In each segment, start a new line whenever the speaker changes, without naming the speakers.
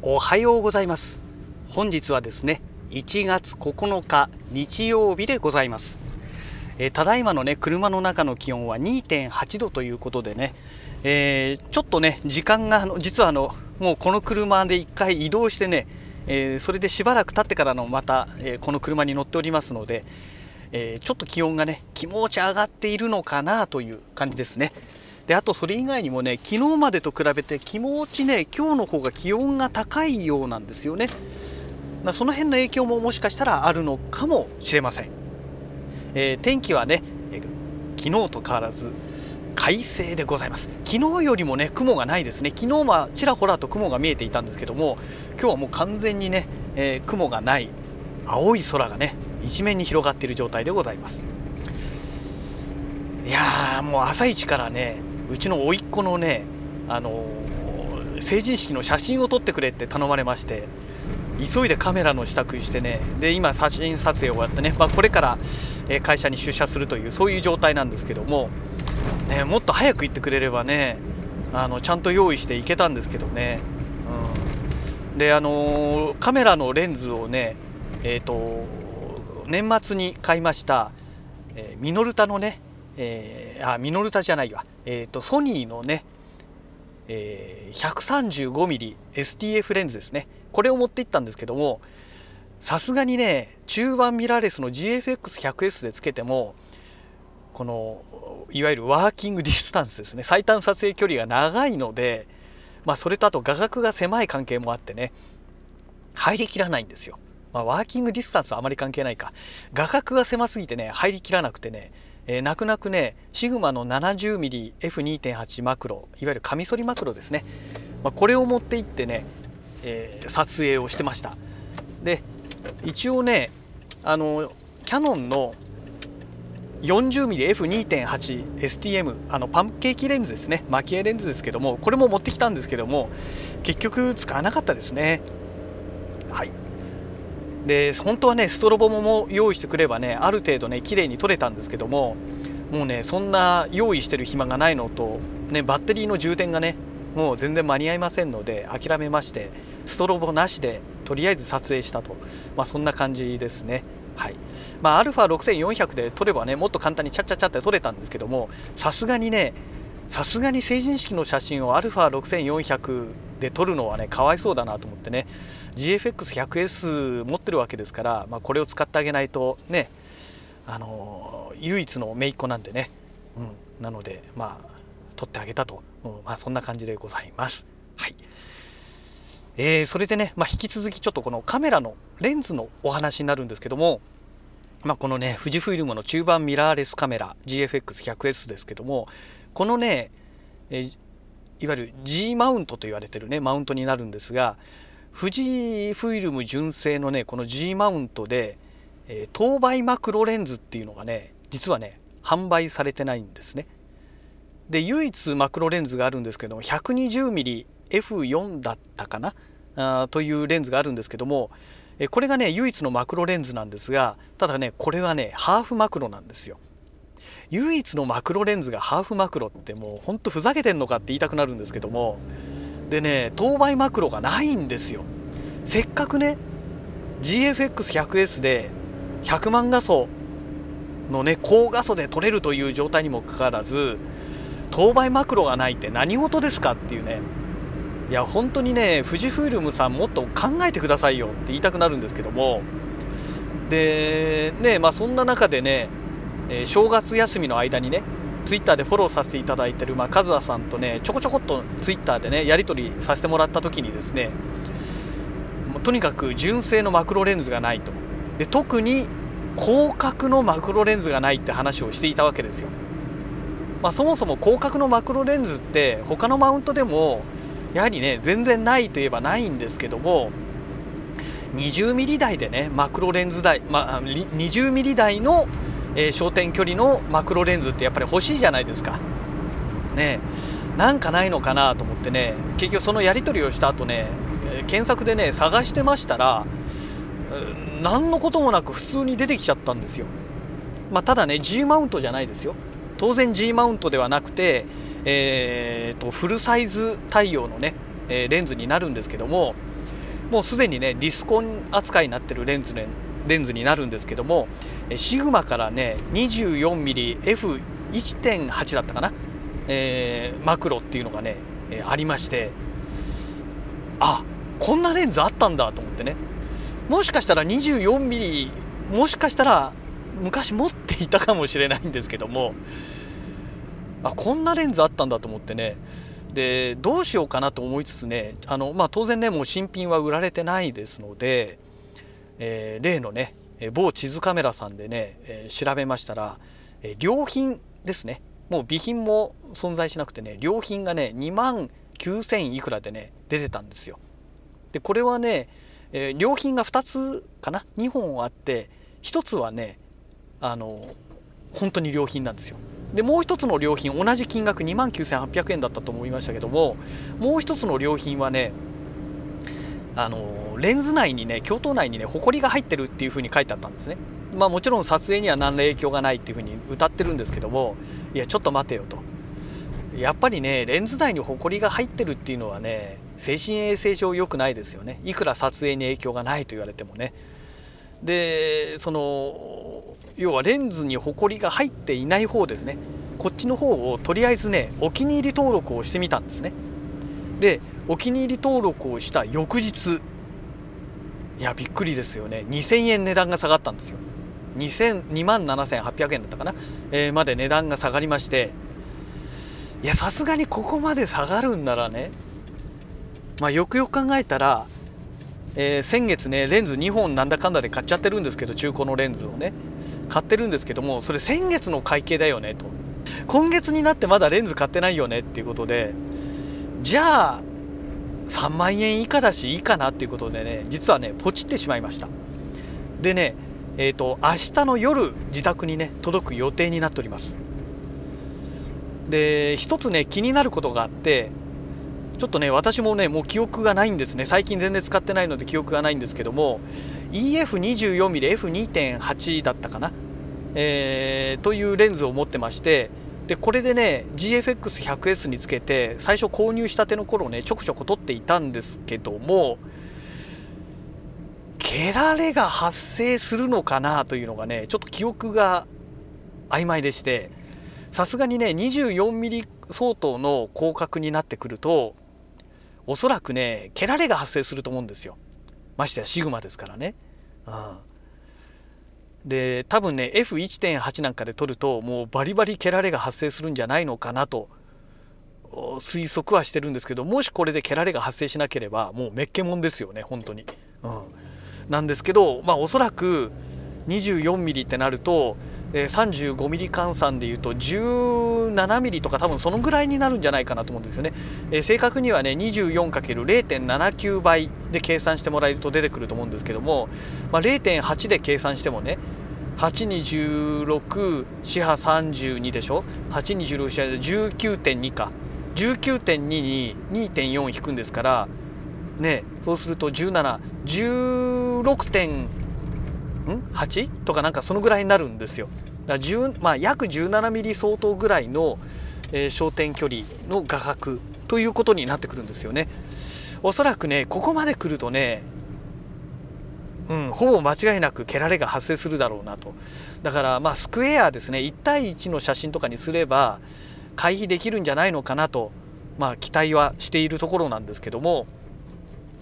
おはようございます。本日はですね1月9日日曜日でございます、えー、ただいまのね車の中の気温は2.8度ということでね、えー、ちょっとね時間が実はあのもうこの車で1回移動してね、えー、それでしばらく経ってからのまた、えこの車に乗っておりますので、えちょっと気温がね気持ち上がっているのかなという感じですね。であとそれ以外にもね昨日までと比べて気持ちね今日の方が気温が高いようなんですよね。まその辺の影響ももしかしたらあるのかもしれません、えー、天気はね、えー、昨日と変わらず快晴でございます。昨日よりもね雲がないですね。昨日はちらほらと雲が見えていたんですけども今日はもう完全にね、えー、雲がない。青い空がね一面に広がっている状態でございます。いやーもう朝一からねうちの甥っ子のね、あの、成人式の写真を撮ってくれって頼まれまして急いでカメラの支度してねで今写真撮影終わってね、まあ、これから会社に出社するというそういう状態なんですけども、ね、もっと早く行ってくれればねあのちゃんと用意して行けたんですけどね、うん、であの、カメラのレンズをねえっ、ー、と年末に買いました、えー、ミノルタのねえー、あミノルタじゃないわ、えーと、ソニーのね、えー、135mmSTF レンズですね。これを持っていったんですけどもさすがにね中盤ミラーレスの GFX100S でつけてもこのいわゆるワーキングディスタンスですね。最短撮影距離が長いので、まあ、それとあと画角が狭い関係もあってね入りきらないんですよ、まあ、ワーキングディスタンスはあまり関係ないか。画角が狭すぎてね入りきらなくてねえー、泣く泣くねシグマの 70mmF2.8 マクロいわゆるカミソリマクロですね、まあ、これを持って行ってね、えー、撮影をしてました。で一応ねあのキャノンの 40mmF2.8STM あのパンケーキレンズですね。蒔絵レンズですけどもこれも持ってきたんですけども結局使わなかったですね。はい。で本当はねストロボも用意してくればねある程度ね綺麗に撮れたんですけどももうねそんな用意してる暇がないのと、ね、バッテリーの充電がねもう全然間に合いませんので諦めましてストロボなしでとりあえず撮影したと、まあ、そんな感じですね。はい。まあ、α6400 で撮ればねもっと簡単にチャッチャッチャって撮れたんですけどもさすがにねさすがに成人式の写真を α6400 で撮るのはねかわいそうだなと思ってね。GFX100S 持ってるわけですから、まあ、これを使ってあげないとねあの唯一の姪っ子なんでね、うん、なのでまあ撮ってあげたと、うん。まあ、そんな感じでございます。はい。えー、それでね、まあ、引き続きちょっとこのカメラのレンズのお話になるんですけども、まあ、このね富士フイルムの中盤ミラーレスカメラ GFX100S ですけどもこのね、えーいわゆる G マウントと言われてるねマウントになるんですが富士フイルム純正のねこの G マウントで、えー、当倍マクロレンズっていうのがね実はね販売されてないんですね。で唯一マクロレンズがあるんですけども 120mmF4 だったかなあというレンズがあるんですけどもこれがね唯一のマクロレンズなんですがただねこれはねハーフマクロなんですよ。唯一のマクロレンズがハーフマクロってもうほんとふざけてんのかって言いたくなるんですけどもでね当倍マクロがないんですよ。せっかくね GFX100S で100万画素のね高画素で撮れるという状態にもかかわらず当倍マクロがないって何事ですかっていうね。いや本当にね富士フイルムさんもっと考えてくださいよって言いたくなるんですけども。でねまあそんな中でねえー、正月休みの間にねツイッターでフォローさせていただいてる、まあ、カズアさんとねちょこちょこっとツイッターでねやり取りさせてもらった時にですねとにかく純正のマクロレンズがないと。で特に広角のマクロレンズがないって話をしていたわけですよ、まあ、そもそも広角のマクロレンズって他のマウントでもやはりね全然ないといえばないんですけども 20mm 台でねマクロレンズ台、まあ、20mm 台のえー、焦点距離のマクロレンズってやっぱり欲しいじゃないですか。ねなんかないのかなと思ってね結局そのやり取りをした後ね検索でね探してましたら何のこともなく普通に出てきちゃったんですよ。まあ、ただね G マウントじゃないですよ。当然 G マウントではなくて、えーと、フルサイズ対応のね、えレンズになるんですけどももうすでにねディスコン扱いになってるレンズ,、ね、レンズになるんですけどもシグマからね 24mmF1.8 だったかな、えー、マクロっていうのがね、え、ありましてあこんなレンズあったんだと思ってね。もしかしたら 24mm もしかしたら昔持っていたかもしれないんですけどもあこんなレンズあったんだと思ってね。でどうしようかなと思いつつねあの、まあ、当然ねもう新品は売られてないですので、えー、例のね某地図カメラさんでね、えー、調べましたら、えー、良品ですねもう備品も存在しなくてね良品がね2万9000いくらでね出てたんですよ。でこれはね、えー、良品が2つかな？2本あって1つはねあの本当に良品なんですよ。でもう一つの良品同じ金額2万9800円だったと思いましたけどももう一つの良品はねあのレンズ内にね鏡頭内にね埃が入ってるっていうふうに書いてあったんですね。まあもちろん撮影には何ら影響がないっていうふうに歌ってるんですけどもいやちょっと待てよと。やっぱりねレンズ内に埃が入ってるっていうのはね精神衛生上良くないですよね。いくら撮影に影響がないと言われてもね。でその要はレンズにホコリが入っていない方ですね。こっちの方をとりあえずねお気に入り登録をしてみたんですね。でお気に入り登録をした翌日いやびっくりですよね。2000円値段が下がったんですよ。2万7800円だったかな、えー、まで値段が下がりまして。いやさすがにここまで下がるんならね。まあよくよく考えたら、えー、先月ねレンズ2本なんだかんだで買っちゃってるんですけど中古のレンズをね。買ってるんですけどもそれ先月の会計だよねと。今月になってまだレンズ買ってないよねっていうことでじゃあ3万円以下だしいいかなっていうことでね実はねポチってしまいました。でねえっ、ー、と明日の夜自宅にね届く予定になっております。で一つね気になることがあってちょっとね私もねもう記憶がないんですね。最近全然使ってないので記憶がないんですけども EF24mmF2.8 だったかな、えー、というレンズを持ってましてでこれでね GFX100S につけて最初購入したての頃ねちょくちょく撮っていたんですけども蹴られが発生するのかなというのがねちょっと記憶が曖昧でしてさすがにね 24mm 相当の広角になってくるとおそらくね蹴られが発生すると思うんですよましてやシグマですからね。うん、で多分ね F1.8 なんかで撮るともうバリバリ蹴られが発生するんじゃないのかなと推測はしてるんですけどもしこれで蹴られが発生しなければもうめっけもんですよね本当に。うん、なんですけどまあおそらく 24mm ってなるとえー、35mm 換算でいうと 17mm とか多分そのぐらいになるんじゃないかなと思うんですよね、えー、正確にはね 24×0.79 倍で計算してもらえると出てくると思うんですけども、まあ、0.8で計算してもね8に16四波32でしょ？8に16四波で19.2か19.2に2.4引くんですからねそうすると1716.8とかなんかそのぐらいになるんですよ。だからまあ、約17ミリ相当ぐらいの、えー、焦点距離の画角ということになってくるんですよね。おそらくねここまで来るとねうん、ほぼ間違いなく蹴られが発生するだろうなと。だからまあスクエアですね。1対1の写真とかにすれば回避できるんじゃないのかなと、まあ、期待はしているところなんですけども。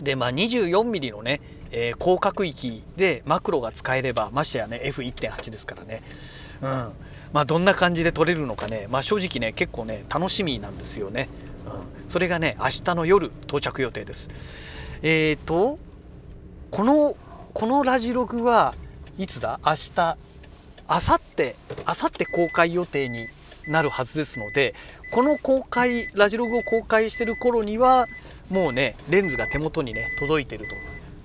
でまあ 24mm のねえー、広角域でマクロが使えればましてやね F1.8 ですからね、うん。まあ、どんな感じで撮れるのかね、まあ、正直ね結構ね楽しみなんですよね、うん、それがね明日の夜到着予定です。えっ、ー、とこのこのラジログはいつだ？明日。あさってあさって公開予定になるはずですのでこの公開ラジログを公開してる頃にはもうねレンズが手元にね届いてると。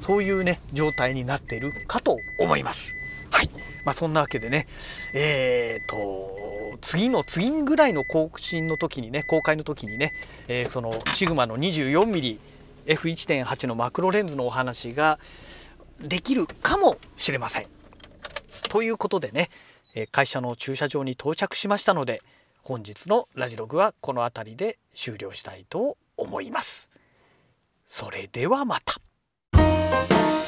そういうね状態になっているかと思います。はい。まあ、そんなわけでね。えーと次の次ぐらいの更新の時にね公開の時にね、えー、そのシグマの 24mmF1.8 のマクロレンズのお話ができるかもしれません。ということでね会社の駐車場に到着しましたので本日のラジログはこの辺りで終了したいと思います。それではまた。した